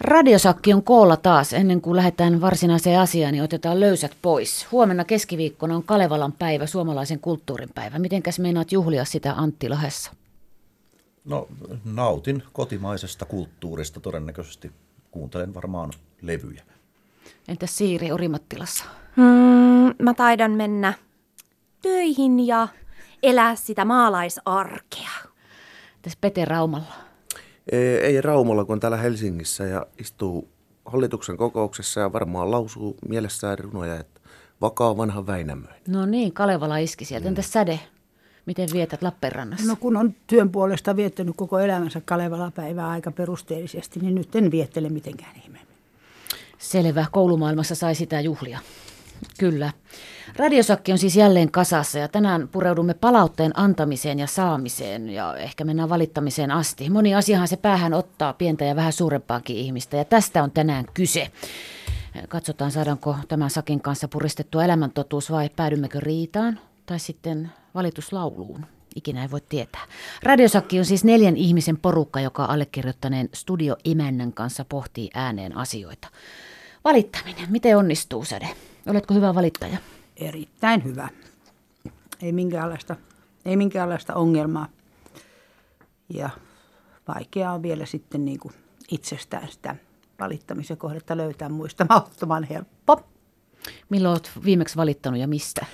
Radiosakki on koolla taas. Ennen kuin lähdetään varsinaiseen asiaan, niin otetaan löysät pois. Huomenna keskiviikkona on Kalevalan päivä, suomalaisen kulttuurin päivä. Mitenkäs meinaat juhlia sitä Antti Lahessa? No nautin kotimaisesta kulttuurista todennäköisesti. Kuuntelen varmaan levyjä. Entäs Siiri Orimattilassa? Hmm, mä taidan mennä töihin ja elää sitä maalaisarkea. Entäs Pete Raumalla? Ei, ei Raumalla, kun täällä Helsingissä ja istuu hallituksen kokouksessa ja varmaan lausuu mielessään runoja, että vakaa vanha Väinämöinen. No niin, Kalevala iski sieltä. Entäs Säde? Miten vietät Lappeenrannassa? No kun on työn puolesta viettänyt koko elämänsä Kalevala-päivää aika perusteellisesti, niin nyt en viettele mitenkään ihmeemmin. Selvä. Koulumaailmassa sai sitä juhlia. Kyllä. Radiosakki on siis jälleen kasassa ja tänään pureudumme palautteen antamiseen ja saamiseen ja ehkä mennään valittamiseen asti. Moni asiahan se päähän ottaa pientä ja vähän suurempaakin ihmistä ja tästä on tänään kyse. Katsotaan saadaanko tämän sakin kanssa puristettua elämäntotuus vai päädymmekö riitaan tai sitten valituslauluun. Ikinä ei voi tietää. Radiosakki on siis neljän ihmisen porukka, joka allekirjoittaneen studioimännän kanssa pohtii ääneen asioita. Valittaminen, miten onnistuu Sade? Oletko hyvä valittaja? Erittäin hyvä. Ei minkäänlaista, ei minkäänlaista ongelmaa. Ja vaikeaa on vielä sitten niin kuin itsestään sitä valittamisen kohdetta löytää muista mahdottoman helppo. Milloin olet viimeksi valittanut ja mistä?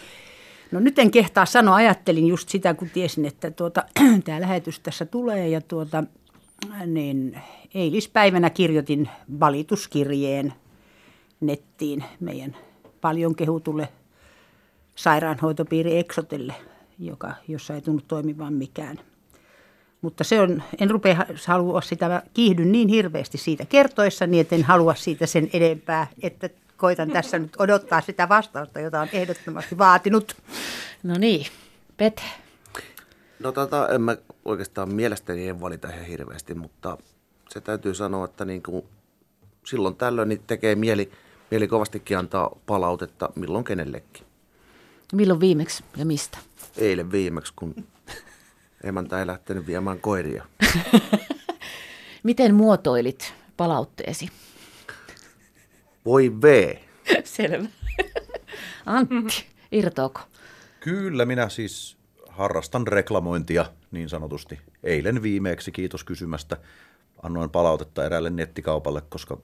No nyt en kehtaa sanoa, ajattelin just sitä, kun tiesin, että tuota, tämä lähetys tässä tulee. Ja tuota, niin eilispäivänä kirjoitin valituskirjeen nettiin meidän paljon kehutulle sairaanhoitopiiri Exotelle, joka, jossa ei tunnu toimivan mikään. Mutta se on, en rupea halua sitä, kiihdyn niin hirveästi siitä kertoessa, niin että en halua siitä sen edempää, että koitan tässä nyt odottaa sitä vastausta, jota on ehdottomasti vaatinut. No niin, Pete. No tota, en mä oikeastaan mielestäni en valita ihan hirveästi, mutta se täytyy sanoa, että niin kuin silloin tällöin niin tekee mieli, mieli kovastikin antaa palautetta milloin kenellekin. Milloin viimeksi ja mistä? Eilen viimeksi, kun emäntä ei lähtenyt viemään koiria. Miten muotoilit palautteesi? Voi V. Selvä. Antti, irtoako? Kyllä, minä siis harrastan reklamointia niin sanotusti. Eilen viimeksi, kiitos kysymästä, annoin palautetta eräälle nettikaupalle, koska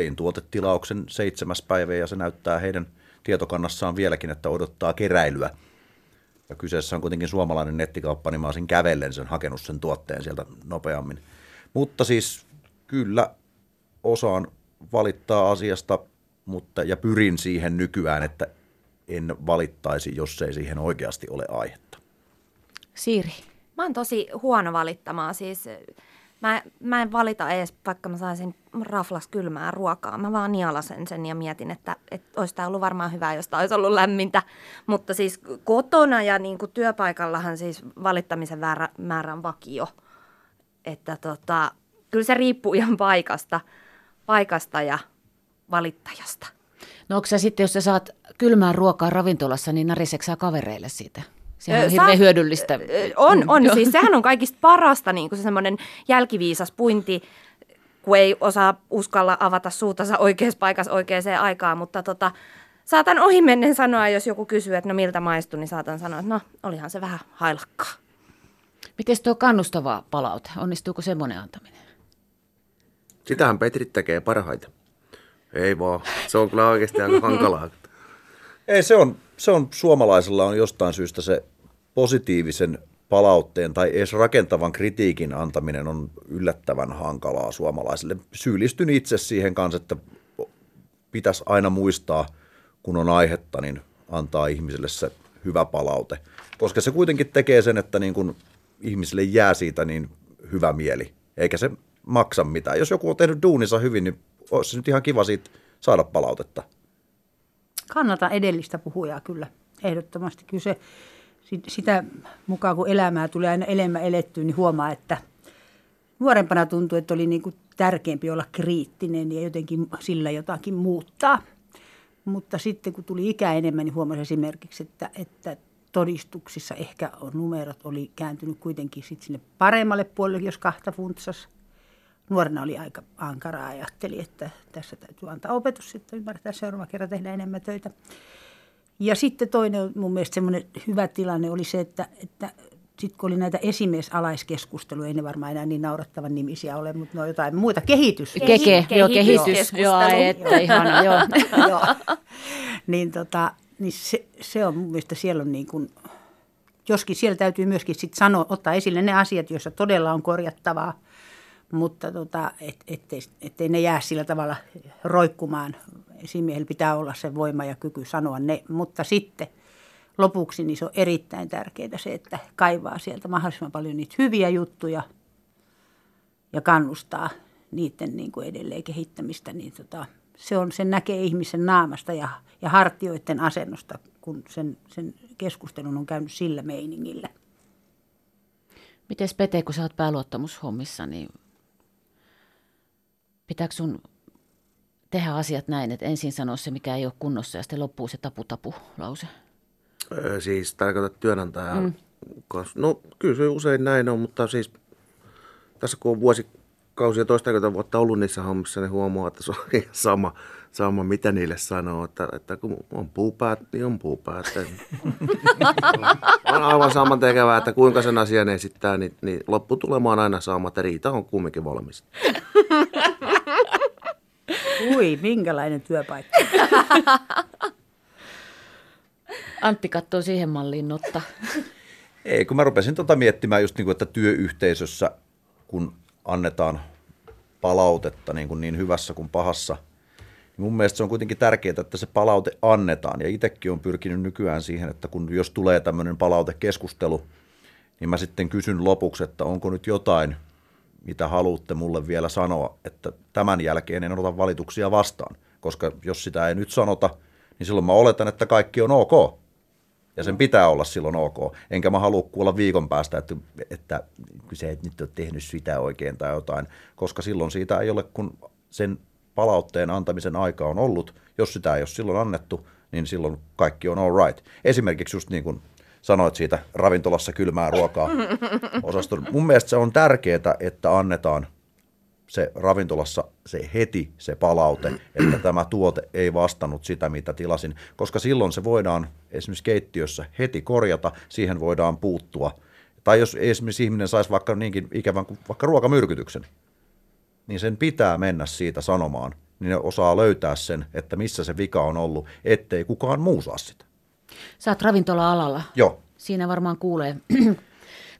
tein tuotetilauksen seitsemäs päivä ja se näyttää heidän tietokannassaan vieläkin, että odottaa keräilyä. Ja kyseessä on kuitenkin suomalainen nettikauppa, niin mä olisin kävellen sen hakenut sen tuotteen sieltä nopeammin. Mutta siis kyllä osaan valittaa asiasta, mutta ja pyrin siihen nykyään, että en valittaisi, jos ei siihen oikeasti ole aihetta. Siiri. Mä oon tosi huono valittamaan. Siis mä, mä en valita edes, vaikka mä saisin raflas kylmää ruokaa. Mä vaan nialasen sen ja mietin, että, että olisi tämä ollut varmaan hyvä, jos tämä olisi ollut lämmintä. Mutta siis kotona ja niin kuin työpaikallahan siis valittamisen määrä, määrä on vakio. Että tota, kyllä se riippuu ihan paikasta, paikasta ja valittajasta. No onko sä sitten, jos sä saat kylmää ruokaa ravintolassa, niin nariseksää kavereille siitä? Sehän on hirveän hyödyllistä. On, on. Joo. Siis sehän on kaikista parasta niin kuin se semmoinen jälkiviisas puinti, kun ei osaa uskalla avata suutansa oikeassa paikassa oikeaan aikaan, mutta tota, saatan ohimennen sanoa, jos joku kysyy, että no miltä maistuu, niin saatan sanoa, että no olihan se vähän hailakkaa. Miten tuo kannustava palaute? Onnistuuko semmoinen antaminen? Sitähän Petri tekee parhaiten. Ei vaan, se on kyllä oikeasti aika hankalaa. Ei, se on, se on suomalaisella on jostain syystä se positiivisen palautteen tai edes rakentavan kritiikin antaminen on yllättävän hankalaa suomalaisille. Syyllistyn itse siihen kanssa, että pitäisi aina muistaa, kun on aihetta, niin antaa ihmiselle se hyvä palaute. Koska se kuitenkin tekee sen, että niin kun ihmisille jää siitä niin hyvä mieli, eikä se maksa mitään. Jos joku on tehnyt duunissa hyvin, niin olisi nyt ihan kiva siitä saada palautetta. Kannatan edellistä puhujaa kyllä, ehdottomasti. Kyllä se, sit- sitä mukaan kun elämää tulee aina enemmän elettyä, niin huomaa, että nuorempana tuntui, että oli niin kuin tärkeämpi olla kriittinen ja jotenkin sillä jotakin muuttaa. Mutta sitten kun tuli ikä enemmän, niin huomasi esimerkiksi, että, että todistuksissa ehkä numerot oli kääntynyt kuitenkin sit sinne paremmalle puolelle, jos kahta funtsas. Nuorena oli aika ankaraa ajatteli, että tässä täytyy antaa opetus, sitten ymmärtää seuraava kerran tehdä enemmän töitä. Ja sitten toinen mun mielestä semmoinen hyvä tilanne oli se, että, että sitten kun oli näitä esimiesalaiskeskusteluja, ei ne varmaan enää niin naurattavan nimisiä ole, mutta ne on jotain muita, kehitys. Keke, joo, kehitys. Joo, ai, että ihana, joo. joo. Niin, tota, niin se, se on mun mielestä siellä on niin kuin, joskin siellä täytyy myöskin sit sanoa, ottaa esille ne asiat, joissa todella on korjattavaa, mutta tota, et, ettei, ettei ne jää sillä tavalla roikkumaan. Esimiehellä pitää olla se voima ja kyky sanoa ne, mutta sitten lopuksi niin se on erittäin tärkeää se, että kaivaa sieltä mahdollisimman paljon niitä hyviä juttuja ja kannustaa niiden niin kuin edelleen kehittämistä, niin tota, se on, sen näkee ihmisen naamasta ja, ja hartioiden asennosta, kun sen, sen keskustelun on käynyt sillä meiningillä. Miten Pete, kun sä oot pääluottamushommissa, niin pitääkö sun tehdä asiat näin, että ensin sanoa se, mikä ei ole kunnossa ja sitten loppuu se tapu-tapu-lause? Öö, siis tarkoitat työnantajaa mm. kanssa. No kyllä se usein näin on, mutta siis tässä kun on vuosikausia toistakymmentä vuotta ollut niissä hommissa, niin huomaa, että se on sama, sama mitä niille sanoo. Että, että kun on puupäät, niin on puupäät. on aivan saman tekevää, että kuinka sen asian esittää, niin, niin lopputulema on aina sama, että riita on kumminkin valmis. Ui, minkälainen työpaikka. Antti katsoo siihen malliin notta. Ei, kun mä rupesin tota miettimään just niin kuin, että työyhteisössä, kun annetaan palautetta niin, kuin niin hyvässä kuin pahassa, niin mun mielestä se on kuitenkin tärkeää, että se palaute annetaan. Ja itsekin on pyrkinyt nykyään siihen, että kun jos tulee tämmöinen palautekeskustelu, niin mä sitten kysyn lopuksi, että onko nyt jotain, mitä haluatte mulle vielä sanoa, että tämän jälkeen en ota valituksia vastaan. Koska jos sitä ei nyt sanota, niin silloin mä oletan, että kaikki on ok. Ja sen pitää olla silloin ok. Enkä mä halua kuulla viikon päästä, että, että se et nyt ole tehnyt sitä oikein tai jotain, koska silloin siitä ei ole, kun sen palautteen antamisen aika on ollut. Jos sitä ei ole silloin annettu, niin silloin kaikki on all right. Esimerkiksi just niin kuin sanoit siitä ravintolassa kylmää ruokaa osaston. Mun mielestä se on tärkeää, että annetaan – se ravintolassa se heti se palaute, että tämä tuote ei vastannut sitä, mitä tilasin, koska silloin se voidaan esimerkiksi keittiössä heti korjata, siihen voidaan puuttua. Tai jos esimerkiksi ihminen saisi vaikka niinkin ikävän kuin vaikka ruokamyrkytyksen, niin sen pitää mennä siitä sanomaan, niin ne osaa löytää sen, että missä se vika on ollut, ettei kukaan muu saa sitä. Sä oot ravintola-alalla. Joo. Siinä varmaan kuulee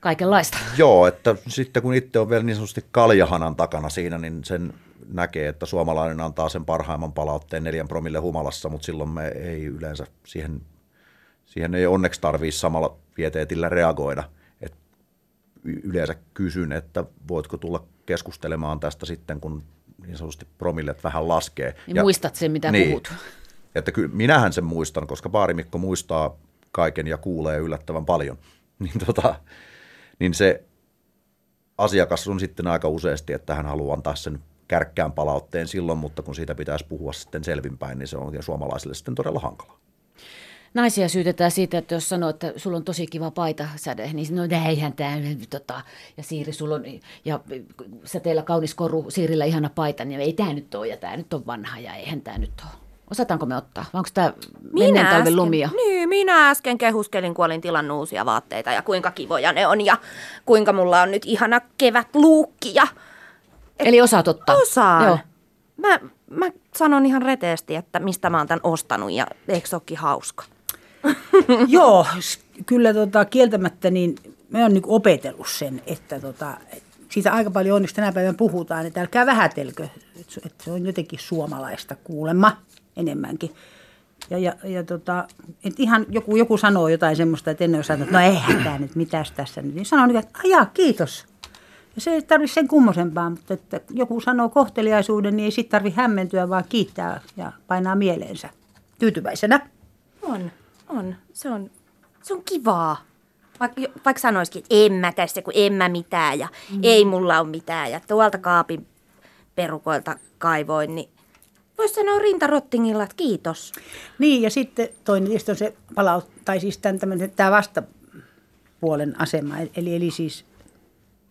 kaikenlaista. Joo, että sitten kun itse on vielä niin sanotusti kaljahanan takana siinä, niin sen näkee, että suomalainen antaa sen parhaimman palautteen neljän promille humalassa, mutta silloin me ei yleensä siihen, siihen ei onneksi tarvii samalla pieteetillä reagoida. Et yleensä kysyn, että voitko tulla keskustelemaan tästä sitten, kun niin sanotusti promillet vähän laskee. Niin ja muistat sen, mitä niin, puhut. Että kyllä minähän sen muistan, koska baarimikko muistaa kaiken ja kuulee yllättävän paljon. Niin tota, niin se asiakas on sitten aika useasti, että hän haluaa antaa sen kärkkään palautteen silloin, mutta kun siitä pitäisi puhua sitten selvinpäin, niin se on suomalaisille sitten todella hankalaa. Naisia syytetään siitä, että jos sanoo, että sulla on tosi kiva paita säde, niin no eihän tämä, tota, ja Siiri, sulla on, ja säteellä kaunis koru, Siirillä ihana paita, niin ei tämä nyt ole, ja tämä nyt on vanha, ja eihän tämä nyt ole. Osataanko me ottaa? Vai onko tämä menneen talven lumia? Niin, minä äsken kehuskelin, kun olin tilannut uusia vaatteita ja kuinka kivoja ne on ja kuinka mulla on nyt ihana kevätluukki. Ja... Et Eli osaat ottaa? Osaan. Joo. Mä, mä sanon ihan reteesti, että mistä mä oon tämän ostanut ja eikö se hauska? Joo, kyllä tota, kieltämättä niin me on niin opetellut sen, että tota, siitä aika paljon onneksi tänä päivänä puhutaan, että älkää vähätelkö, että se on jotenkin suomalaista kuulemma enemmänkin. Ja, ja, ja tota, et ihan joku, joku sanoo jotain semmoista, että ennen osaa, että no eihän tämä nyt, mitäs tässä nyt. Niin sanoo nyt, että ajaa, kiitos. Ja se ei tarvitse sen kummosempaa, mutta että joku sanoo kohteliaisuuden, niin ei sitten tarvitse hämmentyä, vaan kiittää ja painaa mieleensä. Tyytyväisenä. On, on. Se on, se on kivaa. Vaikka, vaikka sanoisikin, että en mä tässä, kun en mä mitään ja mm. ei mulla ole mitään ja tuolta kaapin perukoilta kaivoin, niin Voisi sanoa rintarottingilla, että kiitos. Niin, ja sitten toinen tietysti on se palaut, tai siis tämän, tämän, tämä vastapuolen asema. Eli, eli siis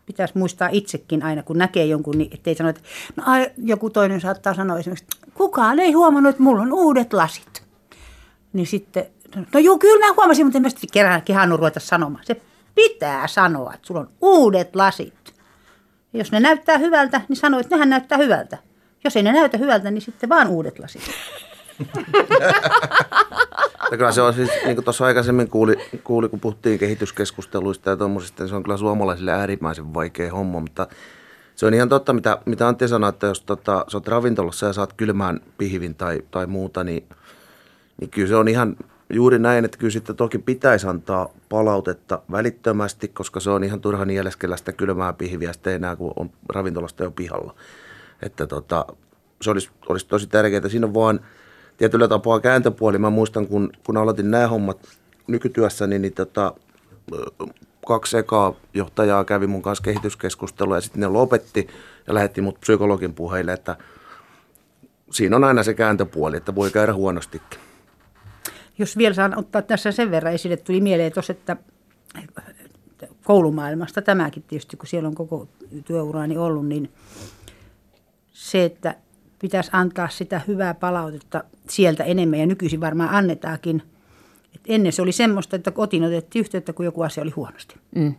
pitäisi muistaa itsekin aina, kun näkee jonkun, niin ettei sano, että no, joku toinen saattaa sanoa esimerkiksi, kukaan ei huomannut, että mulla on uudet lasit. Niin sitten, no juu, kyllä mä huomasin, mutta en mä sitten kerran kehannut ruveta sanomaan. Se pitää sanoa, että sulla on uudet lasit. Ja jos ne näyttää hyvältä, niin sano, että nehän näyttää hyvältä. Jos ei ne näytä hyvältä, niin sitten vaan uudet lasit. Ja kyllä se on siis, niin kuin tuossa aikaisemmin kuuli, kuuli, kun puhuttiin kehityskeskusteluista ja tuommoisista, niin se on kyllä suomalaisille äärimmäisen vaikea homma, mutta se on ihan totta, mitä, mitä Antti sanoi, että jos tota, sä oot ravintolassa ja saat kylmään pihvin tai, tai muuta, niin, niin kyllä se on ihan juuri näin, että kyllä sitten toki pitäisi antaa palautetta välittömästi, koska se on ihan turha nieleskellä sitä kylmää pihviä sitten enää, kun on ravintolasta jo pihalla. Että tota, se olisi, olisi tosi tärkeää. Siinä on vaan tietyllä tapaa kääntöpuoli. Mä muistan, kun, kun aloitin nämä hommat nykytyössäni, niin tota, kaksi ekaa johtajaa kävi mun kanssa kehityskeskustelua ja sitten ne lopetti ja lähetti mut psykologin puheille, että siinä on aina se kääntöpuoli, että voi käydä huonostikin. Jos vielä saan ottaa tässä sen verran esille, tuli mieleen tuossa, että koulumaailmasta tämäkin tietysti, kun siellä on koko työurani ollut, niin se, että pitäisi antaa sitä hyvää palautetta sieltä enemmän ja nykyisin varmaan annetaakin. Et ennen se oli semmoista, että kotiin otettiin yhteyttä, kun joku asia oli huonosti. Mm.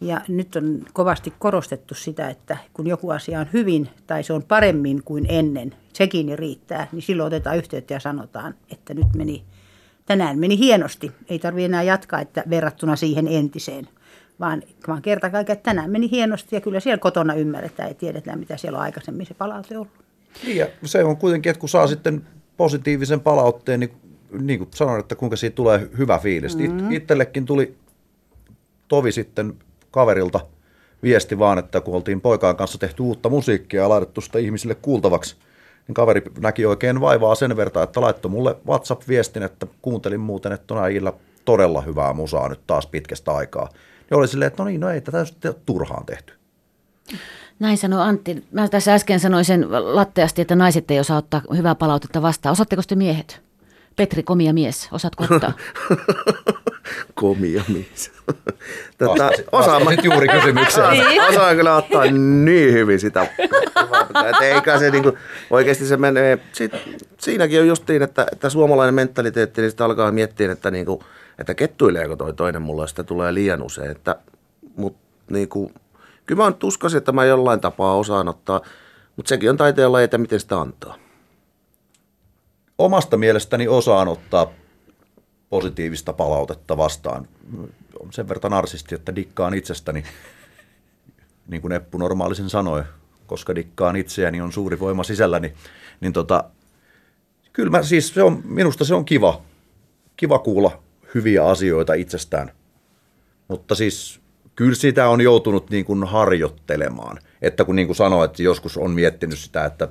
Ja nyt on kovasti korostettu sitä, että kun joku asia on hyvin tai se on paremmin kuin ennen, sekin riittää, niin silloin otetaan yhteyttä ja sanotaan, että nyt meni, tänään meni hienosti. Ei tarvitse enää jatkaa että verrattuna siihen entiseen, vaan, vaan kerta kaikkiaan, että tänään meni hienosti ja kyllä siellä kotona ymmärretään ja tiedetään, mitä siellä on aikaisemmin se palaute ollut. Niin ja se on kuitenkin, että kun saa sitten positiivisen palautteen, niin niin kuin sanoin, että kuinka siitä tulee hyvä fiilis. Mm-hmm. Itsellekin tuli tovi sitten kaverilta viesti vaan, että kun oltiin poikaan kanssa tehty uutta musiikkia ja laitettu sitä ihmisille kuultavaksi, niin kaveri näki oikein vaivaa sen verran, että laittoi mulle WhatsApp-viestin, että kuuntelin muuten, että on äijillä todella hyvää musaa nyt taas pitkästä aikaa. Ja oli silleen, että no niin, no ei tätä turhaan tehty. Näin sanoi Antti. Mä tässä äsken sanoin sen latteasti, että naiset ei osaa ottaa hyvää palautetta vastaan. Osaatteko te miehet? Petri, komia mies. Osaatko ottaa? komia mies. Tätä, osaan mä... juuri kysymykseen. Niin. Osaan kyllä ottaa niin hyvin sitä. Että eikä se niinku, oikeasti se menee, sit, siinäkin on just niin, että, että suomalainen mentaliteetti, niin sitä alkaa miettiä, että, niinku, että kettuileeko toi toinen mulla, sitä tulee liian usein. Että, mut, niinku, kyllä mä uskoisin, että mä jollain tapaa osaan ottaa, mutta sekin on taiteen laji, että miten sitä antaa omasta mielestäni osaan ottaa positiivista palautetta vastaan. On sen verran narsisti, että dikkaan itsestäni, niin kuin Eppu normaalisen sanoi, koska dikkaan itseäni on suuri voima sisälläni, niin tota, kyllä mä, siis se on, minusta se on kiva, kiva kuulla hyviä asioita itsestään. Mutta siis kyllä sitä on joutunut niin kuin harjoittelemaan. Että kun niin kuin sanoin, että joskus on miettinyt sitä, että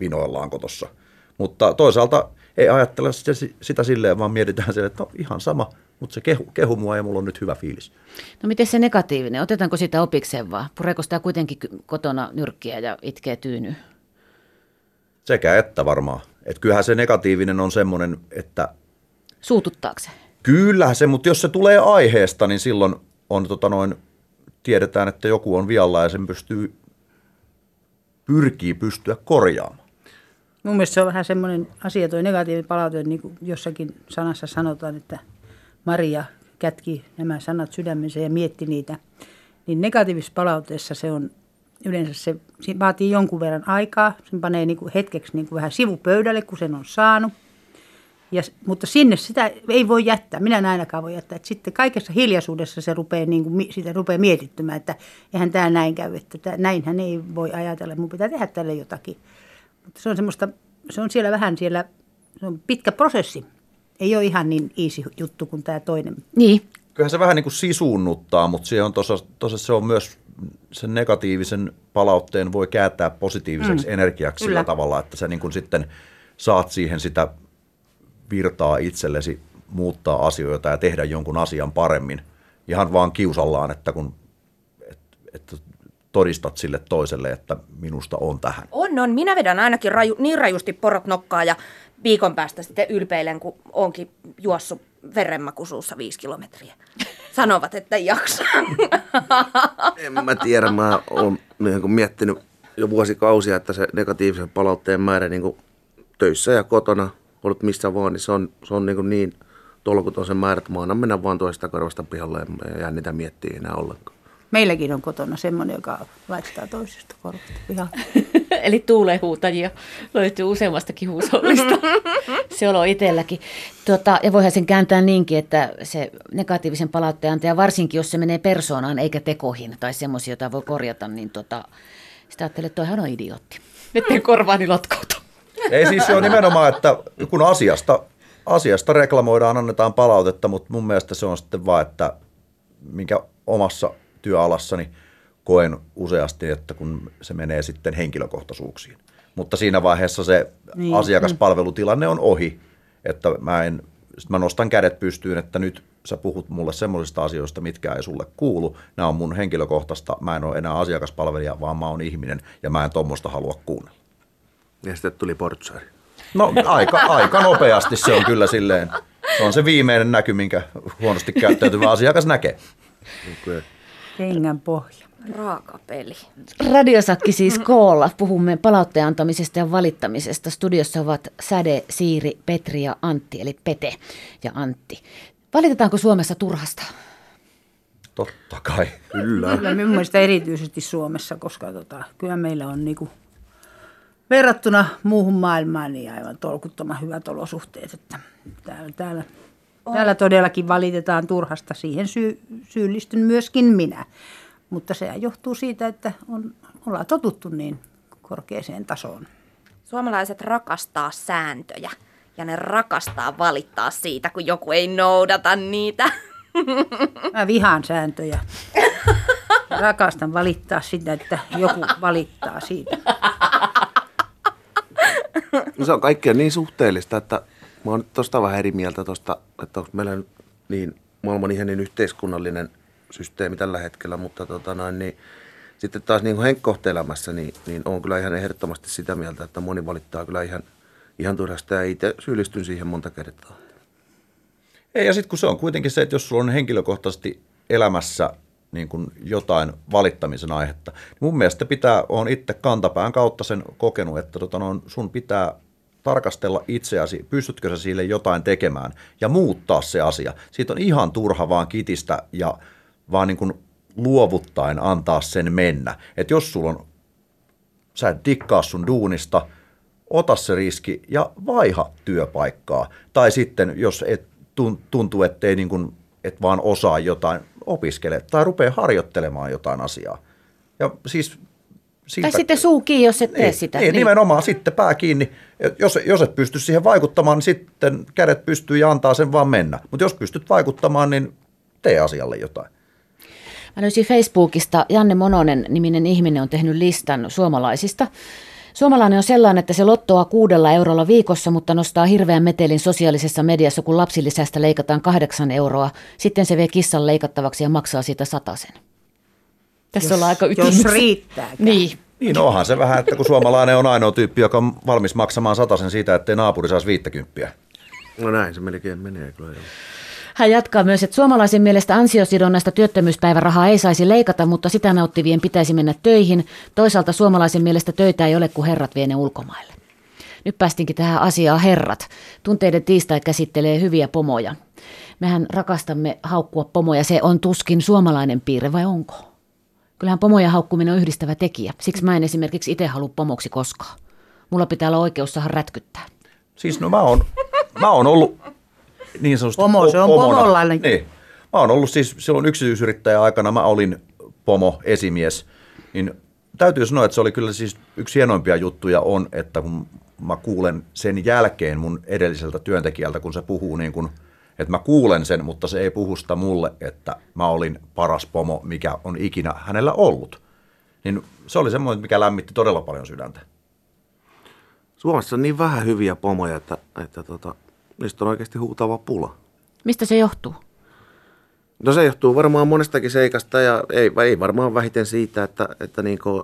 vinoillaanko tuossa – mutta toisaalta ei ajattele sitä silleen, vaan mietitään se, että no ihan sama, mutta se kehu, kehu mua ja mulla on nyt hyvä fiilis. No miten se negatiivinen, otetaanko sitä opikseen vaan? Pureeko sitä kuitenkin kotona nyrkkiä ja itkee tyyny? Sekä että varmaan. Että kyllähän se negatiivinen on semmoinen, että... Suututtaako se? Kyllä se, mutta jos se tulee aiheesta, niin silloin on tota noin, tiedetään, että joku on vialla ja sen pystyy, pyrkii pystyä korjaamaan. Mun mielestä se on vähän semmoinen asia, tuo negatiivinen palaute, niin kuin jossakin sanassa sanotaan, että Maria kätki nämä sanat sydämensä ja mietti niitä. Niin negatiivisessa palautteessa se on yleensä se, se vaatii jonkun verran aikaa, sen panee niin kuin hetkeksi niin kuin vähän sivupöydälle, kun sen on saanut. Ja, mutta sinne sitä ei voi jättää, minä en ainakaan voi jättää. Että sitten kaikessa hiljaisuudessa se rupeaa, niin kuin, sitä rupeaa mietittymään, että eihän tämä näin käy, että näinhän ei voi ajatella, mun pitää tehdä tälle jotakin. Mutta se on semmoista, se on siellä vähän siellä, se on pitkä prosessi. Ei ole ihan niin easy juttu kuin tämä toinen. Niin. Kyllähän se vähän niin kuin sisuunnuttaa, mutta se on tossa, tossa se on myös sen negatiivisen palautteen voi kääntää positiiviseksi mm. energiaksi Kyllä. sillä tavalla, että sä niin kuin sitten saat siihen sitä virtaa itsellesi muuttaa asioita ja tehdä jonkun asian paremmin. Ihan vaan kiusallaan, että kun että, että todistat sille toiselle, että minusta on tähän. On, on. Minä vedän ainakin raju, niin rajusti porot nokkaa ja viikon päästä sitten ylpeilen, kun onkin juossut verenmakuisuussa viisi kilometriä. sanovat, että ei jaksa. En mä tiedä, mä oon niin kuin miettinyt jo vuosikausia, että se negatiivisen palautteen määrä niin kuin töissä ja kotona, ollut missä vaan, niin se on, se on niin, kuin niin tolkuton se määrä, että mä annan mennä vaan toista korvasta pihalle ja jää niitä miettiä enää ollenkaan. Meilläkin on kotona semmoinen, joka laittaa toisesta korvasta pihalle. Eli tuulehuutajia löytyy useammastakin huusollista. se on itselläkin. Tota, ja voihan sen kääntää niinkin, että se negatiivisen palautteen antaja, varsinkin jos se menee persoonaan eikä tekoihin tai semmoisia, joita voi korjata, niin tota, sitä ajattelee, että toihan on idiootti. Nyt korvaani lotkautu. Ei siis se on nimenomaan, että kun asiasta, asiasta reklamoidaan, annetaan palautetta, mutta mun mielestä se on sitten vaan, että minkä omassa työalassani koen useasti, että kun se menee sitten henkilökohtaisuuksiin. Mutta siinä vaiheessa se niin. asiakaspalvelutilanne on ohi, että mä, en, sit mä nostan kädet pystyyn, että nyt sä puhut mulle semmoisista asioista, mitkä ei sulle kuulu. Nämä on mun henkilökohtaista, mä en ole enää asiakaspalvelija, vaan mä oon ihminen ja mä en tuommoista halua kuunnella. Ja sitten tuli portsari. No aika, aika nopeasti se on kyllä silleen. Se on se viimeinen näky, minkä huonosti käyttäytyvä asiakas näkee. Okay. Hengän pohja. Raaka peli. Radiosakki siis koolla. Puhumme palautteen antamisesta ja valittamisesta. Studiossa ovat Säde, Siiri, Petri ja Antti, eli Pete ja Antti. Valitetaanko Suomessa turhasta? Totta kai. Kyllä. Kyllä minun mielestä erityisesti Suomessa, koska tota, kyllä meillä on niinku, verrattuna muuhun maailmaan niin aivan tolkuttoman hyvät olosuhteet. Että täällä, täällä, täällä todellakin valitetaan turhasta. Siihen syy, syyllistyn myöskin minä. Mutta se johtuu siitä, että on, ollaan totuttu niin korkeaseen tasoon. Suomalaiset rakastaa sääntöjä ja ne rakastaa valittaa siitä, kun joku ei noudata niitä. Mä vihaan sääntöjä. Rakastan valittaa sitä, että joku valittaa siitä. No se on kaikkea niin suhteellista, että mä oon nyt tosta vähän eri mieltä tosta, että onko meillä nyt niin maailman ihan niin yhteiskunnallinen systeemi tällä hetkellä, mutta tota noin, niin sitten taas niin henkkohteelämässä, niin, niin on kyllä ihan ehdottomasti sitä mieltä, että moni valittaa kyllä ihan, ihan turhasta ja itse syyllistyn siihen monta kertaa. Ei, ja sitten kun se on kuitenkin se, että jos sulla on henkilökohtaisesti elämässä niin kuin jotain valittamisen aihetta, niin mun mielestä pitää, on itse kantapään kautta sen kokenut, että tota, no, sun pitää tarkastella itseäsi, pystytkö sä sille jotain tekemään ja muuttaa se asia. Siitä on ihan turha vaan kitistä ja vaan niin kuin luovuttaen antaa sen mennä. Että jos sulla on, sä et dikkaa sun duunista, ota se riski ja vaiha työpaikkaa. Tai sitten, jos et tuntuu, ettei niin kuin, et vaan osaa jotain, opiskele tai rupea harjoittelemaan jotain asiaa. Ja siis siitä, tai sitten suu kiinni, jos et tee niin, sitä. Niin, niin, nimenomaan sitten pää kiinni. Jos, jos et pysty siihen vaikuttamaan, niin sitten kädet pystyy ja antaa sen vaan mennä. Mutta jos pystyt vaikuttamaan, niin tee asialle jotain. Mä löysin Facebookista, Janne Mononen niminen ihminen on tehnyt listan suomalaisista. Suomalainen on sellainen, että se lottoa kuudella eurolla viikossa, mutta nostaa hirveän metelin sosiaalisessa mediassa, kun lapsilisästä leikataan kahdeksan euroa. Sitten se vie kissan leikattavaksi ja maksaa siitä satasen. Tässä jos, ollaan aika Jos riittää. Niin. Niin onhan se vähän, että kun suomalainen on ainoa tyyppi, joka on valmis maksamaan satasen siitä, ettei naapuri saisi viittäkymppiä. No näin se melkein menee kyllä. Jo. Hän jatkaa myös, että suomalaisen mielestä ansiosidonnaista työttömyyspäivärahaa ei saisi leikata, mutta sitä nauttivien pitäisi mennä töihin. Toisaalta suomalaisen mielestä töitä ei ole, kun herrat vie ne ulkomaille. Nyt päästinkin tähän asiaan herrat. Tunteiden tiistai käsittelee hyviä pomoja. Mehän rakastamme haukkua pomoja. Se on tuskin suomalainen piirre vai onko? Kyllähän pomoja haukkuminen on yhdistävä tekijä. Siksi mä en esimerkiksi itse halua pomoksi koskaan. Mulla pitää olla oikeus saada rätkyttää. Siis no mä oon, mä oon ollut niin sanotusti Pomo, se on pomona. pomollainen. Niin. Mä oon ollut siis silloin yksityisyrittäjä aikana, mä olin pomo, esimies, niin täytyy sanoa, että se oli kyllä siis yksi hienoimpia juttuja on, että kun mä kuulen sen jälkeen mun edelliseltä työntekijältä, kun se puhuu niin kuin, että mä kuulen sen, mutta se ei puhusta mulle, että mä olin paras pomo, mikä on ikinä hänellä ollut. Niin se oli semmoinen, mikä lämmitti todella paljon sydäntä. Suomessa on niin vähän hyviä pomoja, että, että tota, niistä on oikeasti huutava pula. Mistä se johtuu? No se johtuu varmaan monestakin seikasta ja ei, ei varmaan vähiten siitä, että, että niin kuin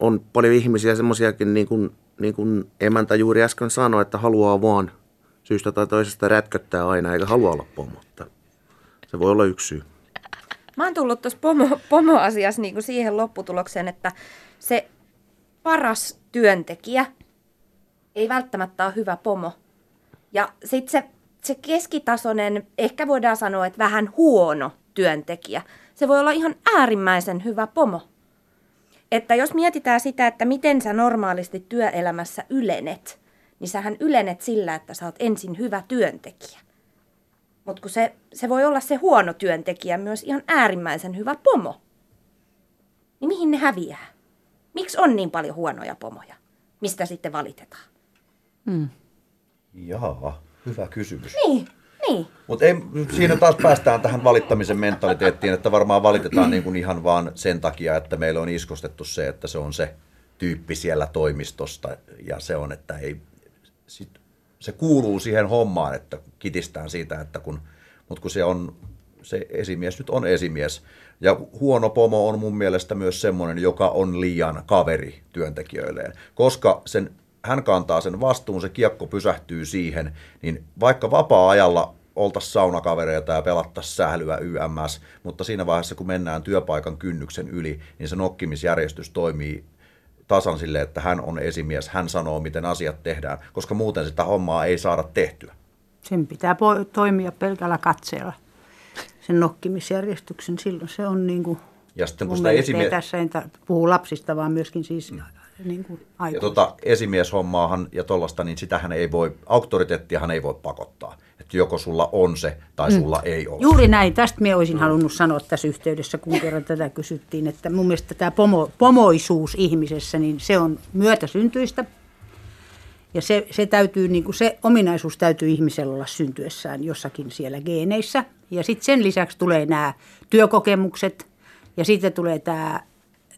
on paljon ihmisiä semmoisiakin, niin kuin, niin kuin emäntä juuri äsken sanoi, että haluaa vaan syystä tai toisesta rätköttää aina eikä halua olla pomottaa. Se voi olla yksi syy. Mä oon tullut tuossa pomo, pomo-asiassa niin siihen lopputulokseen, että se paras työntekijä ei välttämättä ole hyvä pomo. Ja sitten se, se keskitasoinen, ehkä voidaan sanoa, että vähän huono työntekijä, se voi olla ihan äärimmäisen hyvä pomo. Että jos mietitään sitä, että miten sä normaalisti työelämässä ylenet, niin sähän ylenet sillä, että sä oot ensin hyvä työntekijä. Mutta kun se, se voi olla se huono työntekijä myös ihan äärimmäisen hyvä pomo. Niin mihin ne häviää? Miksi on niin paljon huonoja pomoja? Mistä sitten valitetaan? Mm. Jaa, hyvä kysymys. Niin, niin. Mutta siinä taas päästään tähän valittamisen mentaliteettiin, että varmaan valitetaan niin kuin ihan vaan sen takia, että meillä on iskostettu se, että se on se tyyppi siellä toimistosta ja se on, että ei, sit, se kuuluu siihen hommaan, että kitistään siitä, että kun, mutta kun se on, se esimies nyt on esimies. Ja huono pomo on mun mielestä myös semmoinen, joka on liian kaveri työntekijöilleen, koska sen hän kantaa sen vastuun, se kiekko pysähtyy siihen, niin vaikka vapaa-ajalla oltaisiin saunakavereita ja pelattaisiin sählyä YMS, mutta siinä vaiheessa, kun mennään työpaikan kynnyksen yli, niin se nokkimisjärjestys toimii tasan sille, että hän on esimies, hän sanoo, miten asiat tehdään, koska muuten sitä hommaa ei saada tehtyä. Sen pitää po- toimia pelkällä katseella, sen nokkimisjärjestyksen. Silloin se on niin kuin, ja sitten kun sitä esimie- ei tässä en ta- puhu lapsista, vaan myöskin siis mm. Niin kuin ja tota, esimieshommaahan ja tollasta, niin sitähän ei voi, auktoriteettihan ei voi pakottaa. Että joko sulla on se tai sulla mm. ei ole. Juuri näin. Tästä minä olisin halunnut sanoa tässä yhteydessä, kun kerran tätä kysyttiin, että mun mielestä tämä pomo, pomoisuus ihmisessä, niin se on myötäsyntyistä. Ja se, se, täytyy, niin kuin se ominaisuus täytyy ihmisellä olla syntyessään jossakin siellä geeneissä. Ja sitten sen lisäksi tulee nämä työkokemukset ja sitten tulee tämä,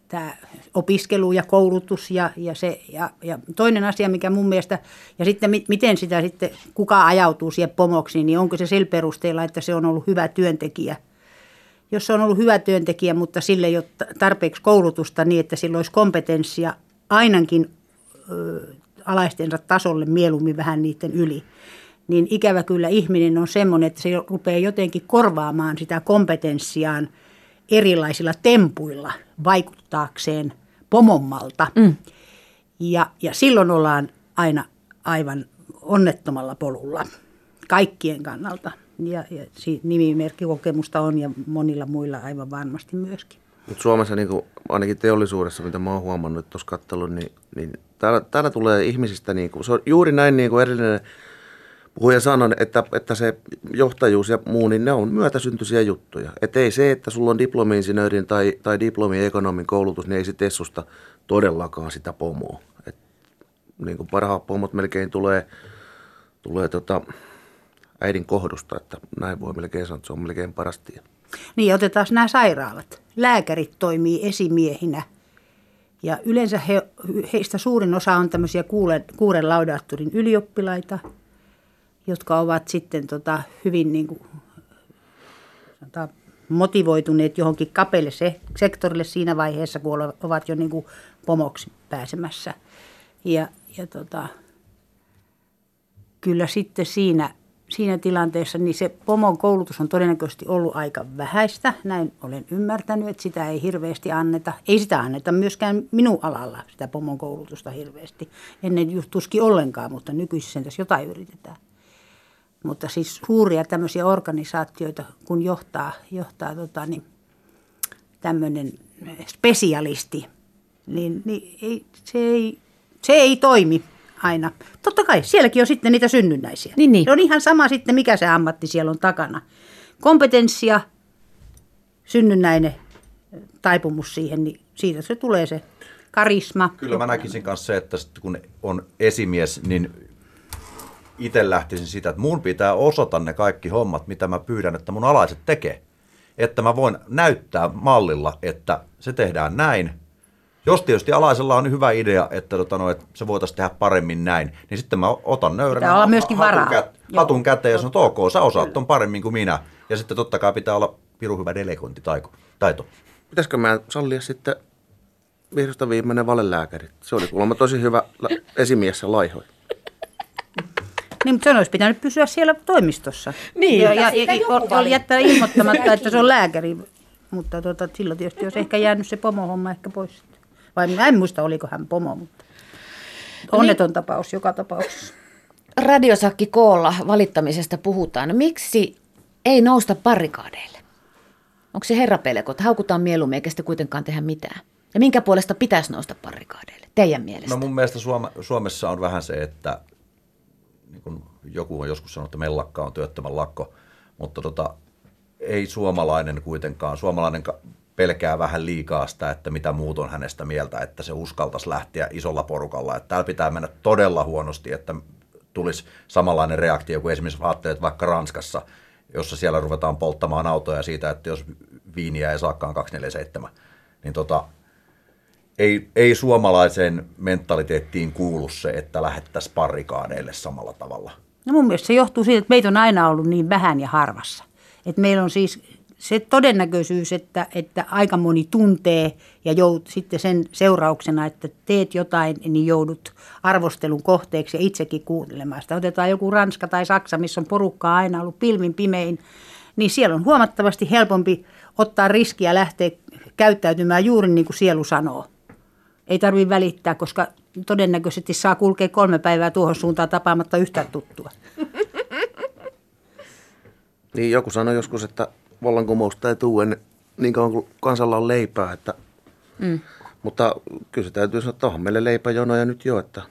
tämä opiskelu ja koulutus ja, ja, se, ja, ja toinen asia, mikä mun mielestä, ja sitten mi- miten sitä sitten, kuka ajautuu siihen pomoksi, niin onko se sillä perusteella, että se on ollut hyvä työntekijä. Jos se on ollut hyvä työntekijä, mutta sille ei ole ta- tarpeeksi koulutusta niin, että sillä olisi kompetenssia ainakin ö, alaistensa tasolle mieluummin vähän niiden yli, niin ikävä kyllä ihminen on semmoinen, että se rupeaa jotenkin korvaamaan sitä kompetenssiaan erilaisilla tempuilla vaikuttaakseen pomommalta. Mm. Ja, ja silloin ollaan aina aivan onnettomalla polulla kaikkien kannalta. Ja, ja si- nimimerkkikokemusta on ja monilla muilla aivan varmasti myöskin. Mutta Suomessa niin kuin, ainakin teollisuudessa, mitä mä oon huomannut tuossa kattelun, niin, niin täällä, täällä tulee ihmisistä, niin kuin, se on juuri näin niin kuin edellinen puhuja sanoi, että, että se johtajuus ja muu, niin ne on myötäsyntyisiä juttuja. Että ei se, että sulla on diplomi-insinöörin tai, tai diplomi-ekonomin koulutus, niin ei se tee susta todellakaan sitä pomoa. Et, niin kuin parhaat pomot melkein tulee, tulee tota, äidin kohdusta, että näin voi melkein sanoa, että se on melkein paras tie. Niin, otetaan nämä sairaalat. Lääkärit toimii esimiehinä ja yleensä he, heistä suurin osa on tämmöisiä kuulen, kuuren laudaattorin ylioppilaita, jotka ovat sitten tota, hyvin niin kuin, sanotaan, motivoituneet johonkin kapeille se, sektorille siinä vaiheessa, kun ovat jo niin kuin pomoksi pääsemässä. Ja, ja tota, kyllä sitten siinä, siinä tilanteessa niin se pomon koulutus on todennäköisesti ollut aika vähäistä. Näin olen ymmärtänyt, että sitä ei hirveästi anneta. Ei sitä anneta myöskään minun alalla, sitä pomon koulutusta hirveästi. Ennen just tuskin ollenkaan, mutta nykyisin tässä jotain yritetään. Mutta siis suuria tämmöisiä organisaatioita, kun johtaa, johtaa tota, niin, tämmöinen spesialisti, niin, niin ei, se, ei, se ei toimi aina. Totta kai, sielläkin on sitten niitä synnynnäisiä. Niin, niin. Se on ihan sama sitten, mikä se ammatti siellä on takana. Kompetenssia, synnynnäinen taipumus siihen, niin siitä se tulee se karisma. Kyllä mä näkisin kanssa se, että kun on esimies, niin itse lähtisin sitä, että mun pitää osata ne kaikki hommat, mitä mä pyydän, että mun alaiset tekee. Että mä voin näyttää mallilla, että se tehdään näin. Jos tietysti alaisella on hyvä idea, että, tota, no, että se voitaisiin tehdä paremmin näin, niin sitten mä otan nöyränä Pitää olla myöskin hatun, varaa. Kät, hatun käteen ja sanon, että ok, sä osaat ton paremmin kuin minä. Ja sitten totta kai pitää olla pirun hyvä delegointitaito. Taito. Pitäisikö mä sallia sitten vihdosta viimeinen valelääkäri? Se oli kuulemma tosi hyvä esimies ja laihoi. Niin, mutta sen olisi pitänyt pysyä siellä toimistossa. Niin, ja, ja, ja, valitti. jättää ilmoittamatta, että se on lääkäri. Mutta tota, silloin tietysti olisi ehkä jäänyt se pomohomma ehkä pois. Vai mä en muista, oliko hän pomo, mutta onneton tapaus joka tapauksessa. Radiosakki koolla valittamisesta puhutaan. No Miksi ei nousta barrikaadeille? Onko se herrapeleko, että haukutaan mieluummin eikä sitten kuitenkaan tehdä mitään? Ja minkä puolesta pitäisi nousta barrikaadeille, teidän mielestä? No mun mielestä Suome, Suomessa on vähän se, että niin kuin joku on joskus sanonut, että mellakka on työttömän lakko, mutta tota, ei suomalainen kuitenkaan, suomalainen pelkää vähän liikaa sitä, että mitä muut on hänestä mieltä, että se uskaltaisi lähteä isolla porukalla. Että täällä pitää mennä todella huonosti, että tulisi samanlainen reaktio kuin esimerkiksi ajattelet vaikka Ranskassa, jossa siellä ruvetaan polttamaan autoja siitä, että jos viiniä ei saakaan 247, niin tota, ei, ei suomalaiseen mentaliteettiin kuulu se, että lähettäisiin parikaadeille samalla tavalla. No mun mielestä se johtuu siitä, että meitä on aina ollut niin vähän ja harvassa. Että meillä on siis se todennäköisyys, että, että aika moni tuntee ja jout, sitten sen seurauksena, että teet jotain, niin joudut arvostelun kohteeksi ja itsekin kuuntelemaan sitä. Otetaan joku Ranska tai Saksa, missä on porukkaa aina ollut pilvin pimein, niin siellä on huomattavasti helpompi ottaa riskiä lähteä käyttäytymään juuri niin kuin sielu sanoo. Ei tarvitse välittää, koska todennäköisesti saa kulkea kolme päivää tuohon suuntaan tapaamatta yhtään tuttua. Niin joku sanoi joskus, että vallankumousta ei tule ennen niin kauan kuin kansalla on leipää. Että, mm. Mutta kyllä se täytyy sanoa, että onhan meille leipäjonoja nyt jo, että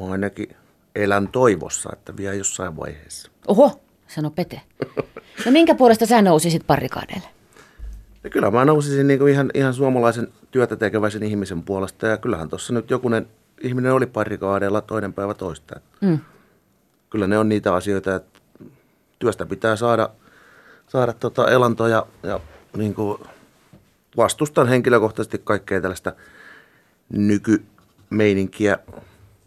mä ainakin elän toivossa, että vielä jossain vaiheessa. Oho, sano Pete. No minkä puolesta sä nousisit barrikaadeille? Ja kyllä mä nousisin niin kuin ihan, ihan suomalaisen työtä tekeväisen ihmisen puolesta. Ja kyllähän tuossa nyt jokunen ihminen oli parikaadeilla toinen päivä toista. Mm. Kyllä ne on niitä asioita, että työstä pitää saada, saada tota elantoa ja, ja niin kuin vastustan henkilökohtaisesti kaikkea tällaista nykymeininkiä,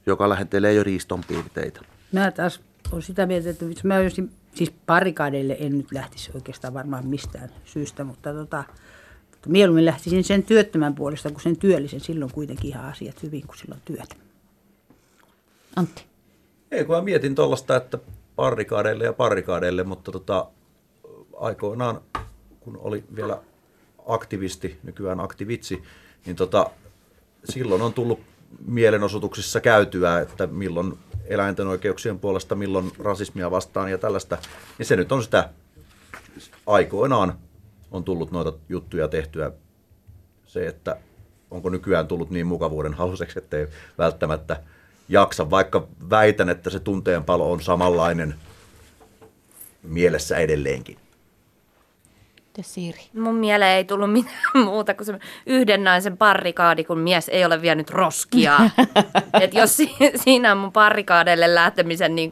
joka lähentelee jo riiston piirteitä. Mä taas olen sitä mieltä, että mä olisin, siis parikaadeille en nyt lähtisi oikeastaan varmaan mistään syystä, mutta, tota, mutta mieluummin lähtisin sen työttömän puolesta kuin sen työllisen. Silloin kuitenkin ihan asiat hyvin, kun silloin työtä. Antti. Ei, kun mä mietin tuollaista, että parikaadeille ja parikaadeille, mutta tota, aikoinaan, kun oli vielä aktivisti, nykyään aktivitsi, niin tota, silloin on tullut mielenosoituksissa käytyä, että milloin eläinten oikeuksien puolesta, milloin rasismia vastaan ja tällaista. Niin se nyt on sitä aikoinaan on tullut noita juttuja tehtyä. Se, että onko nykyään tullut niin mukavuuden haluseksi, ettei välttämättä jaksa, vaikka väitän, että se tunteenpalo on samanlainen mielessä edelleenkin. Te Siiri. Mun mieleen ei tullut mitään muuta kuin se yhden naisen parrikaadi, kun mies ei ole vienyt roskia. Et jos si- siinä on mun parrikaadeille lähtemisen niin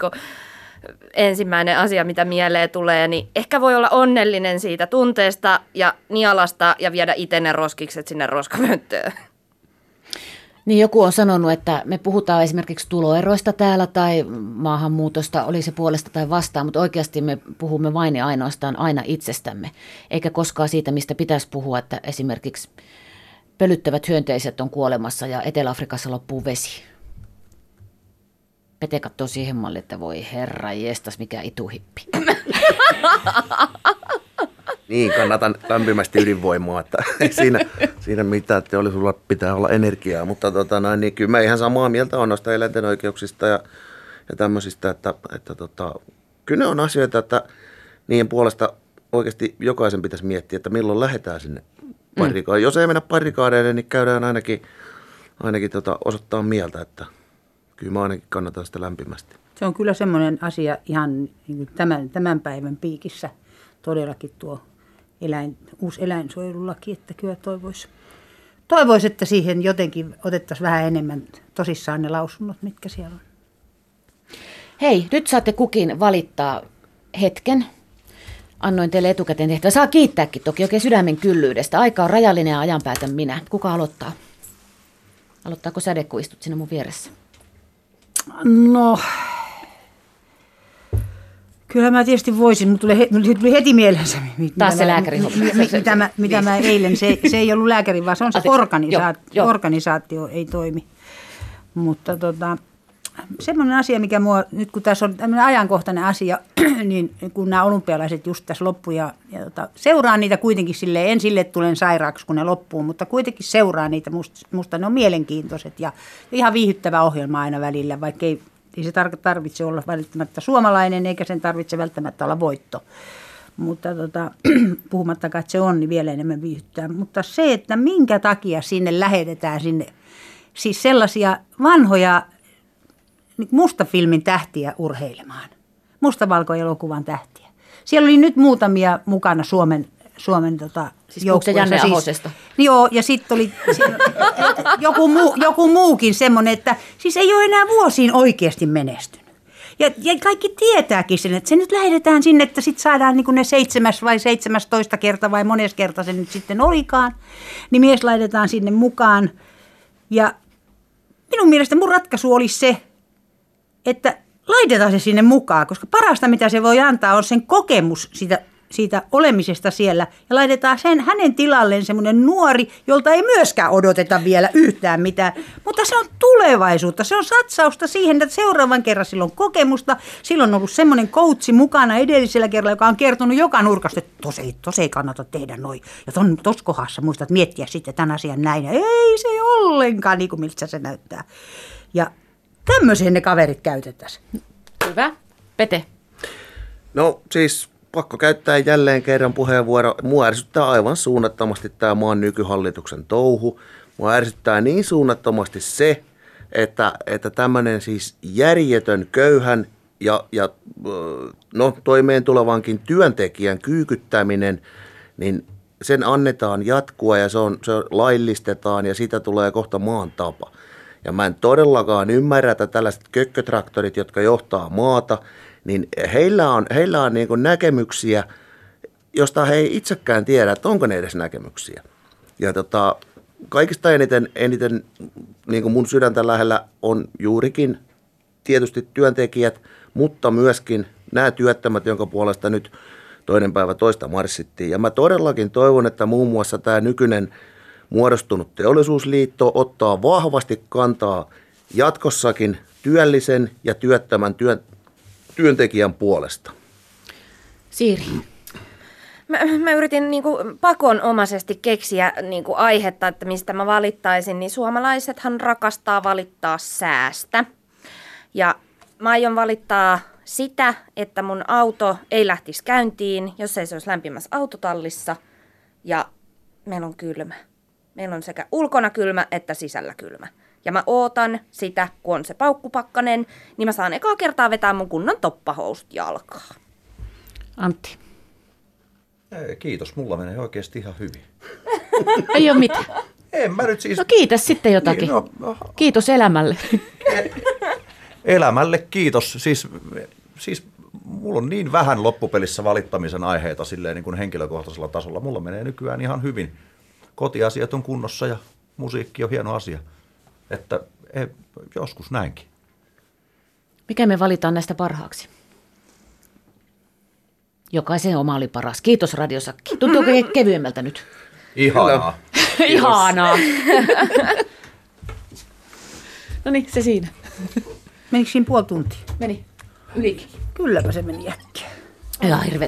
ensimmäinen asia, mitä mieleen tulee, niin ehkä voi olla onnellinen siitä tunteesta ja nialasta ja viedä itse ne roskikset sinne roskapönttöön. Niin joku on sanonut, että me puhutaan esimerkiksi tuloeroista täällä tai maahanmuutosta, oli se puolesta tai vastaan, mutta oikeasti me puhumme vain ja ainoastaan aina itsestämme, eikä koskaan siitä, mistä pitäisi puhua, että esimerkiksi pölyttävät hyönteiset on kuolemassa ja Etelä-Afrikassa loppuu vesi. Pete katsoo siihen malliin, että voi herra jestas, mikä ituhippi. Niin, kannatan lämpimästi ydinvoimaa, että siinä, siinä mitään, että teollisuudella pitää olla energiaa, mutta tota, noin, niin kyllä mä ihan samaa mieltä on noista eläinten oikeuksista ja, ja tämmöisistä, että, että tota, kyllä ne on asioita, että niiden puolesta oikeasti jokaisen pitäisi miettiä, että milloin lähdetään sinne parikaadeille. Mm. Jos ei mennä parikaadeille, niin käydään ainakin, ainakin tota, osoittaa mieltä, että kyllä mä ainakin kannatan sitä lämpimästi. Se on kyllä semmoinen asia ihan niin tämän, tämän päivän piikissä todellakin tuo eläin, uusi eläinsuojelulaki, että kyllä toivoisi, toivois, että siihen jotenkin otettaisiin vähän enemmän tosissaan ne lausunnot, mitkä siellä on. Hei, nyt saatte kukin valittaa hetken. Annoin teille etukäteen tehtävä. Saa kiittääkin toki oikein sydämen kyllyydestä. Aika on rajallinen ja ajan päätän minä. Kuka aloittaa? Aloittaako säde, kun istut siinä mun vieressä? No, kyllä mä tietysti voisin, mutta tuli, he, tuli heti mieleen se, mitä, Taas se mä- lääkärihomma. mi- mi- mitä, mä, mitä mä eilen, se, se ei ollut lääkäri, vaan se on se organisaatio, joo, joo. organisaatio ei toimi. Mutta tota, semmoinen asia, mikä mua, nyt kun tässä on tämmöinen ajankohtainen asia, niin kun nämä olympialaiset just tässä loppu ja, ja tota, seuraan niitä kuitenkin sille en sille tulen sairaaksi, kun ne loppuu, mutta kuitenkin seuraa niitä, musta, musta ne on mielenkiintoiset ja ihan viihyttävä ohjelma aina välillä, vaikka ei, ei se tarvitse olla välttämättä suomalainen, eikä sen tarvitse välttämättä olla voitto. Mutta tota, puhumattakaan, että se on, niin vielä enemmän viihyttää. Mutta se, että minkä takia sinne lähetetään sinne, siis sellaisia vanhoja niin mustafilmin tähtiä urheilemaan. Mustavalkoelokuvan tähtiä. Siellä oli nyt muutamia mukana Suomen, Suomen tota, Siis se Janne siis, Ahosesta? Joo, ja sitten oli joku, muu, joku muukin semmoinen, että siis ei ole enää vuosiin oikeasti menestynyt. Ja, ja kaikki tietääkin sen, että se nyt lähetetään sinne, että sitten saadaan niin ne seitsemäs vai seitsemästoista kerta vai mones kerta se nyt sitten olikaan. Niin mies laitetaan sinne mukaan. Ja minun mielestä mun ratkaisu olisi se, että laitetaan se sinne mukaan, koska parasta mitä se voi antaa on sen kokemus siitä, siitä olemisesta siellä. Ja laitetaan sen hänen tilalleen semmoinen nuori, jolta ei myöskään odoteta vielä yhtään mitään. Mutta se on tulevaisuutta, se on satsausta siihen, että seuraavan kerran sillä on kokemusta. Silloin on ollut semmoinen koutsi mukana edellisellä kerralla, joka on kertonut joka nurkasta, että tos ei, tos ei kannata tehdä noin. Ja ton, tos kohdassa muistat miettiä sitten tämän asian näin. Ja ei se ollenkaan niin kuin miltä se näyttää. Ja Tämmöisiä ne kaverit käytettäisiin. Hyvä. Pete. No siis pakko käyttää jälleen kerran puheenvuoro. Mua ärsyttää aivan suunnattomasti tämä maan nykyhallituksen touhu. Mua ärsyttää niin suunnattomasti se, että, että tämmöinen siis järjetön köyhän ja, ja no, toimeen tulevankin työntekijän kyykyttäminen, niin sen annetaan jatkua ja se, on, se laillistetaan ja siitä tulee kohta maan tapa. Ja mä en todellakaan ymmärrä, että tällaiset kökkötraktorit, jotka johtaa maata, niin heillä on, heillä on niin näkemyksiä, josta he ei itsekään tiedä, että onko ne edes näkemyksiä. Ja tota, kaikista eniten, eniten niin mun sydäntä lähellä on juurikin tietysti työntekijät, mutta myöskin nämä työttömät, jonka puolesta nyt toinen päivä toista marssittiin. Ja mä todellakin toivon, että muun muassa tämä nykyinen muodostunut teollisuusliitto ottaa vahvasti kantaa jatkossakin työllisen ja työttömän työn, työntekijän puolesta. Siiri. Mä, mä yritin niin kuin pakonomaisesti keksiä niin kuin aihetta, että mistä mä valittaisin, niin suomalaisethan rakastaa valittaa säästä. Ja mä aion valittaa sitä, että mun auto ei lähtisi käyntiin, jos ei se olisi lämpimässä autotallissa ja meillä on kylmä. Meillä on sekä ulkona kylmä että sisällä kylmä. Ja mä ootan sitä, kun on se paukkupakkanen, niin mä saan ekaa kertaa vetää mun kunnon toppahousut jalkaa. Antti. Ei, kiitos, mulla menee oikeasti ihan hyvin. Ei ole mitään. En mä nyt siis... No kiitos sitten jotakin. Niin, no, no, kiitos elämälle. Elämälle kiitos. Siis, siis mulla on niin vähän loppupelissä valittamisen aiheita silleen niin kuin henkilökohtaisella tasolla. Mulla menee nykyään ihan hyvin kotiasiat on kunnossa ja musiikki on hieno asia. Että ei, joskus näinkin. Mikä me valitaan näistä parhaaksi? Jokaisen oma oli paras. Kiitos radiossa. Tuntuuko kevyemmältä nyt? Ihanaa. Ihanaa. no niin, se siinä. Menikö siinä puoli tuntia? Meni. Ylikin. Kylläpä se meni äkkiä. Ja hirveä